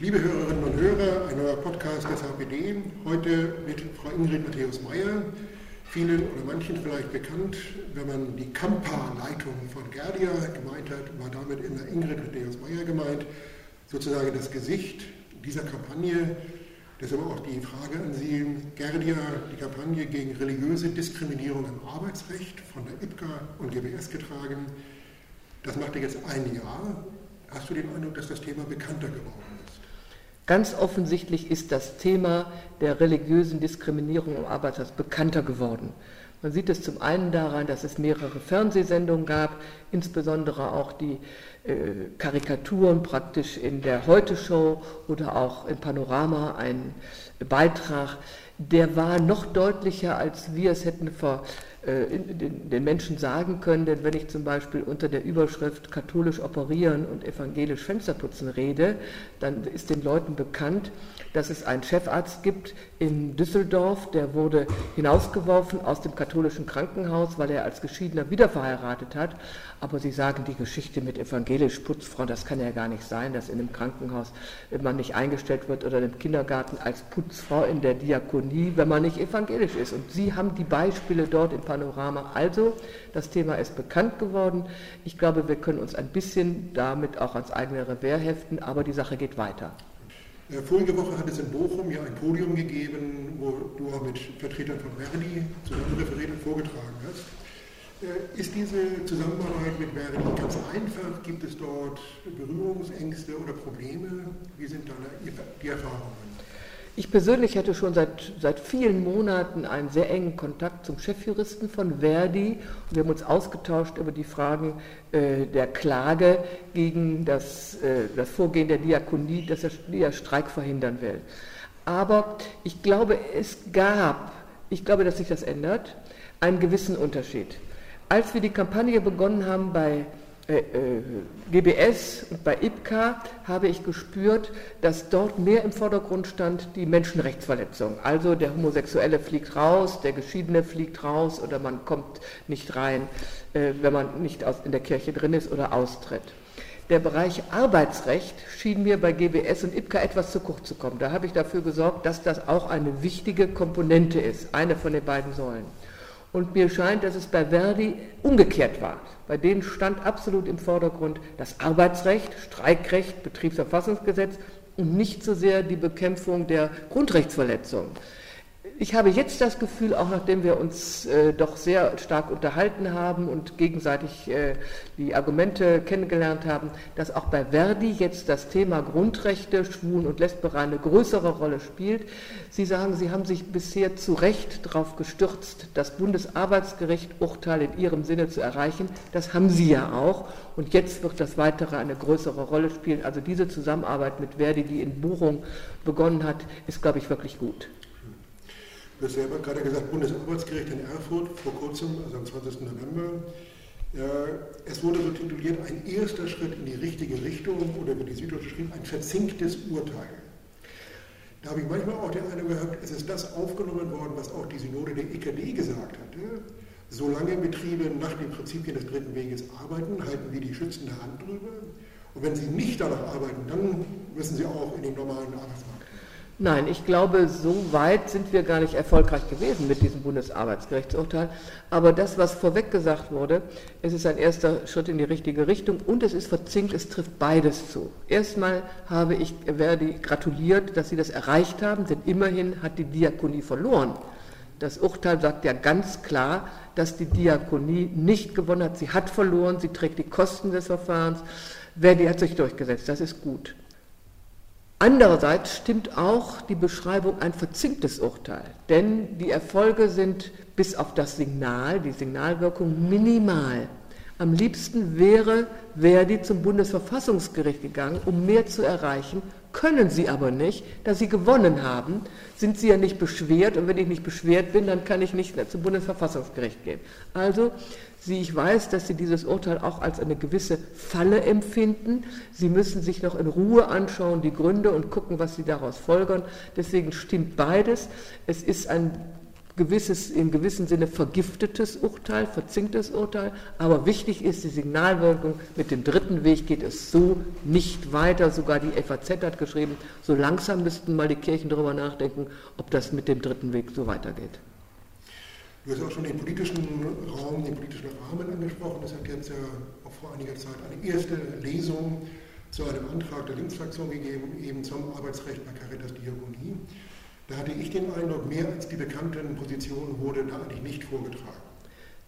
Liebe Hörerinnen und Hörer, ein neuer Podcast des HPD. Heute mit Frau Ingrid Matthäus-Meyer, vielen oder manchen vielleicht bekannt, wenn man die Kampa-Leitung von Gerdia gemeint hat, war damit immer Ingrid Matthäus-Meyer gemeint, sozusagen das Gesicht dieser Kampagne. Deshalb auch die Frage an Sie, Gerdia, die Kampagne gegen religiöse Diskriminierung im Arbeitsrecht von der IPCA und GBS getragen. Das machte jetzt ein Jahr. Hast du den Eindruck, dass das Thema bekannter geworden ist? Ganz offensichtlich ist das Thema der religiösen Diskriminierung im Arbeitsrecht bekannter geworden. Man sieht es zum einen daran, dass es mehrere Fernsehsendungen gab, insbesondere auch die äh, Karikaturen praktisch in der Heute-Show oder auch im Panorama ein Beitrag, der war noch deutlicher, als wir es hätten vor den Menschen sagen können, denn wenn ich zum Beispiel unter der Überschrift katholisch operieren und evangelisch Fensterputzen rede, dann ist den Leuten bekannt, dass es einen Chefarzt gibt in Düsseldorf, der wurde hinausgeworfen aus dem katholischen Krankenhaus, weil er als Geschiedener wiederverheiratet hat. Aber Sie sagen, die Geschichte mit evangelisch Putzfrau, das kann ja gar nicht sein, dass in einem Krankenhaus man nicht eingestellt wird oder im Kindergarten als Putzfrau in der Diakonie, wenn man nicht evangelisch ist. Und Sie haben die Beispiele dort im Panorama. Also, das Thema ist bekannt geworden. Ich glaube, wir können uns ein bisschen damit auch ans eigene Revier heften, aber die Sache geht weiter. Äh, vorige Woche hat es in Bochum ja ein Podium gegeben, wo du auch mit Vertretern von Verdi zusammen referiert und vorgetragen hast. Äh, ist diese Zusammenarbeit mit Verdi ganz einfach? Gibt es dort Berührungsängste oder Probleme? Wie sind da die Erfahrungen? Ich persönlich hatte schon seit, seit vielen Monaten einen sehr engen Kontakt zum Chefjuristen von Verdi und wir haben uns ausgetauscht über die Fragen äh, der Klage gegen das, äh, das Vorgehen der Diakonie, dass er den Streik verhindern will. Aber ich glaube, es gab, ich glaube, dass sich das ändert, einen gewissen Unterschied. Als wir die Kampagne begonnen haben bei äh, äh, GBS und bei IPCA habe ich gespürt, dass dort mehr im Vordergrund stand die Menschenrechtsverletzung. Also der Homosexuelle fliegt raus, der Geschiedene fliegt raus oder man kommt nicht rein, äh, wenn man nicht in der Kirche drin ist oder austritt. Der Bereich Arbeitsrecht schien mir bei GBS und IPCA etwas zu kurz zu kommen. Da habe ich dafür gesorgt, dass das auch eine wichtige Komponente ist, eine von den beiden Säulen. Und mir scheint, dass es bei Verdi umgekehrt war. Bei denen stand absolut im Vordergrund das Arbeitsrecht, Streikrecht, Betriebsverfassungsgesetz und nicht so sehr die Bekämpfung der Grundrechtsverletzungen ich habe jetzt das Gefühl, auch nachdem wir uns äh, doch sehr stark unterhalten haben und gegenseitig äh, die Argumente kennengelernt haben, dass auch bei Verdi jetzt das Thema Grundrechte, Schwulen und Lesberer eine größere Rolle spielt. Sie sagen, Sie haben sich bisher zu Recht darauf gestürzt, das Bundesarbeitsgericht Urteil in Ihrem Sinne zu erreichen. Das haben Sie ja auch. Und jetzt wird das Weitere eine größere Rolle spielen. Also diese Zusammenarbeit mit Verdi, die in Bochum begonnen hat, ist, glaube ich, wirklich gut. Du hast selber gerade gesagt, Bundesarbeitsgericht in Erfurt vor kurzem, also am 20. November. Es wurde so tituliert, ein erster Schritt in die richtige Richtung oder wie die Süddeutsche schrieb, ein verzinktes Urteil. Da habe ich manchmal auch den Eindruck gehabt, es ist das aufgenommen worden, was auch die Synode der EKD gesagt hatte. Solange Betriebe nach den Prinzipien des dritten Weges arbeiten, halten wir die schützende Hand drüber. Und wenn sie nicht danach arbeiten, dann müssen sie auch in den normalen Arbeitsmarkt. Nein, ich glaube, so weit sind wir gar nicht erfolgreich gewesen mit diesem Bundesarbeitsgerichtsurteil. Aber das, was vorweg gesagt wurde, es ist ein erster Schritt in die richtige Richtung und es ist verzinkt, es trifft beides zu. Erstmal habe ich Verdi gratuliert, dass sie das erreicht haben, denn immerhin hat die Diakonie verloren. Das Urteil sagt ja ganz klar, dass die Diakonie nicht gewonnen hat. Sie hat verloren, sie trägt die Kosten des Verfahrens. Verdi hat sich durchgesetzt, das ist gut. Andererseits stimmt auch die Beschreibung ein verzinktes Urteil, denn die Erfolge sind bis auf das Signal, die Signalwirkung minimal. Am liebsten wäre Verdi zum Bundesverfassungsgericht gegangen, um mehr zu erreichen, können sie aber nicht, da sie gewonnen haben, sind sie ja nicht beschwert und wenn ich nicht beschwert bin, dann kann ich nicht zum Bundesverfassungsgericht gehen. Also Sie, ich weiß, dass Sie dieses Urteil auch als eine gewisse Falle empfinden. Sie müssen sich noch in Ruhe anschauen, die Gründe und gucken, was Sie daraus folgern. Deswegen stimmt beides. Es ist ein gewisses, im gewissen Sinne vergiftetes Urteil, verzinktes Urteil, aber wichtig ist die Signalwirkung, mit dem dritten Weg geht es so nicht weiter, sogar die FAZ hat geschrieben, so langsam müssten mal die Kirchen darüber nachdenken, ob das mit dem dritten Weg so weitergeht. Du hast auch schon den politischen Raum, den politischen Rahmen angesprochen. Es hat jetzt ja auch vor einiger Zeit eine erste Lesung zu einem Antrag der Linksfraktion gegeben, eben zum Arbeitsrecht bei Caritas Diakonie. Da hatte ich den Eindruck, mehr als die bekannten Positionen wurde da eigentlich nicht vorgetragen.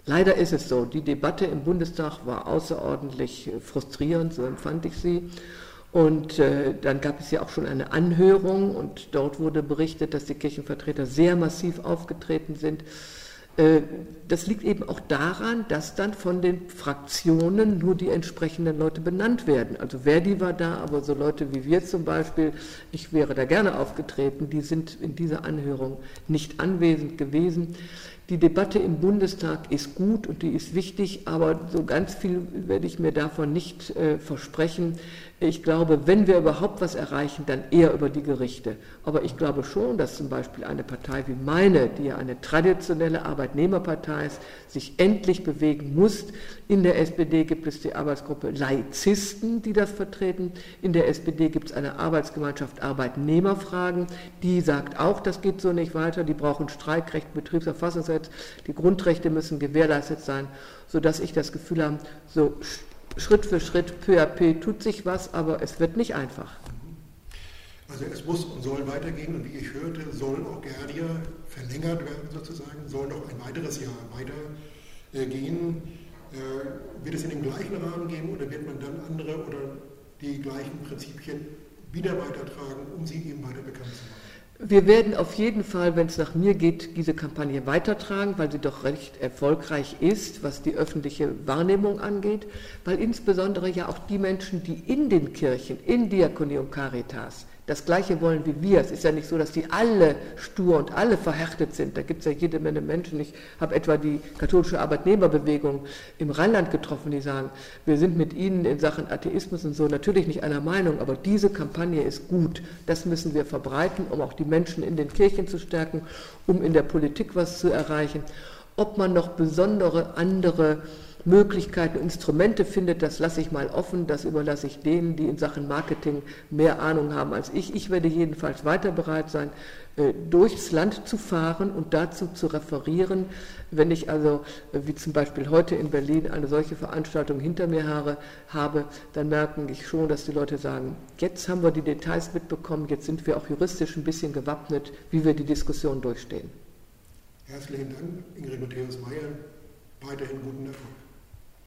Leider ist es so. Die Debatte im Bundestag war außerordentlich frustrierend, so empfand ich sie. Und äh, dann gab es ja auch schon eine Anhörung und dort wurde berichtet, dass die Kirchenvertreter sehr massiv aufgetreten sind. Äh, das liegt eben auch daran, dass dann von den Fraktionen nur die entsprechenden Leute benannt werden. Also Verdi war da, aber so Leute wie wir zum Beispiel, ich wäre da gerne aufgetreten, die sind in dieser Anhörung nicht anwesend gewesen. Die Debatte im Bundestag ist gut und die ist wichtig, aber so ganz viel werde ich mir davon nicht äh, versprechen. Ich glaube, wenn wir überhaupt was erreichen, dann eher über die Gerichte. Aber ich glaube schon, dass zum Beispiel eine Partei wie meine, die ja eine traditionelle Arbeitnehmerpartei ist, sich endlich bewegen muss. In der SPD gibt es die Arbeitsgruppe Laizisten, die das vertreten. In der SPD gibt es eine Arbeitsgemeinschaft Arbeitnehmerfragen, die sagt auch, das geht so nicht weiter. Die brauchen Streikrecht, Betriebserfassungsrecht, die Grundrechte müssen gewährleistet sein, sodass ich das Gefühl habe, so Schritt für Schritt, peu à peu tut sich was, aber es wird nicht einfach. Also es muss und soll weitergehen und wie ich hörte, soll auch Gerdia verlängert werden sozusagen, soll noch ein weiteres Jahr weitergehen. Äh, wird es in dem gleichen Rahmen gehen oder wird man dann andere oder die gleichen Prinzipien wieder weitertragen, um sie eben weiter bekannt zu machen? Wir werden auf jeden Fall, wenn es nach mir geht, diese Kampagne weitertragen, weil sie doch recht erfolgreich ist, was die öffentliche Wahrnehmung angeht, weil insbesondere ja auch die Menschen, die in den Kirchen, in Diakonie und Caritas das Gleiche wollen wie wir. Es ist ja nicht so, dass die alle stur und alle verhärtet sind. Da gibt es ja jede Menge Menschen. Ich habe etwa die katholische Arbeitnehmerbewegung im Rheinland getroffen, die sagen, wir sind mit ihnen in Sachen Atheismus und so natürlich nicht einer Meinung, aber diese Kampagne ist gut. Das müssen wir verbreiten, um auch die Menschen in den Kirchen zu stärken, um in der Politik was zu erreichen. Ob man noch besondere andere Möglichkeiten, Instrumente findet, das lasse ich mal offen, das überlasse ich denen, die in Sachen Marketing mehr Ahnung haben als ich. Ich werde jedenfalls weiter bereit sein, äh, durchs Land zu fahren und dazu zu referieren. Wenn ich also, äh, wie zum Beispiel heute in Berlin, eine solche Veranstaltung hinter mir habe, dann merke ich schon, dass die Leute sagen, jetzt haben wir die Details mitbekommen, jetzt sind wir auch juristisch ein bisschen gewappnet, wie wir die Diskussion durchstehen. Herzlichen Dank, Ingrid Matthäus Meyer. Weiterhin guten Erfolg.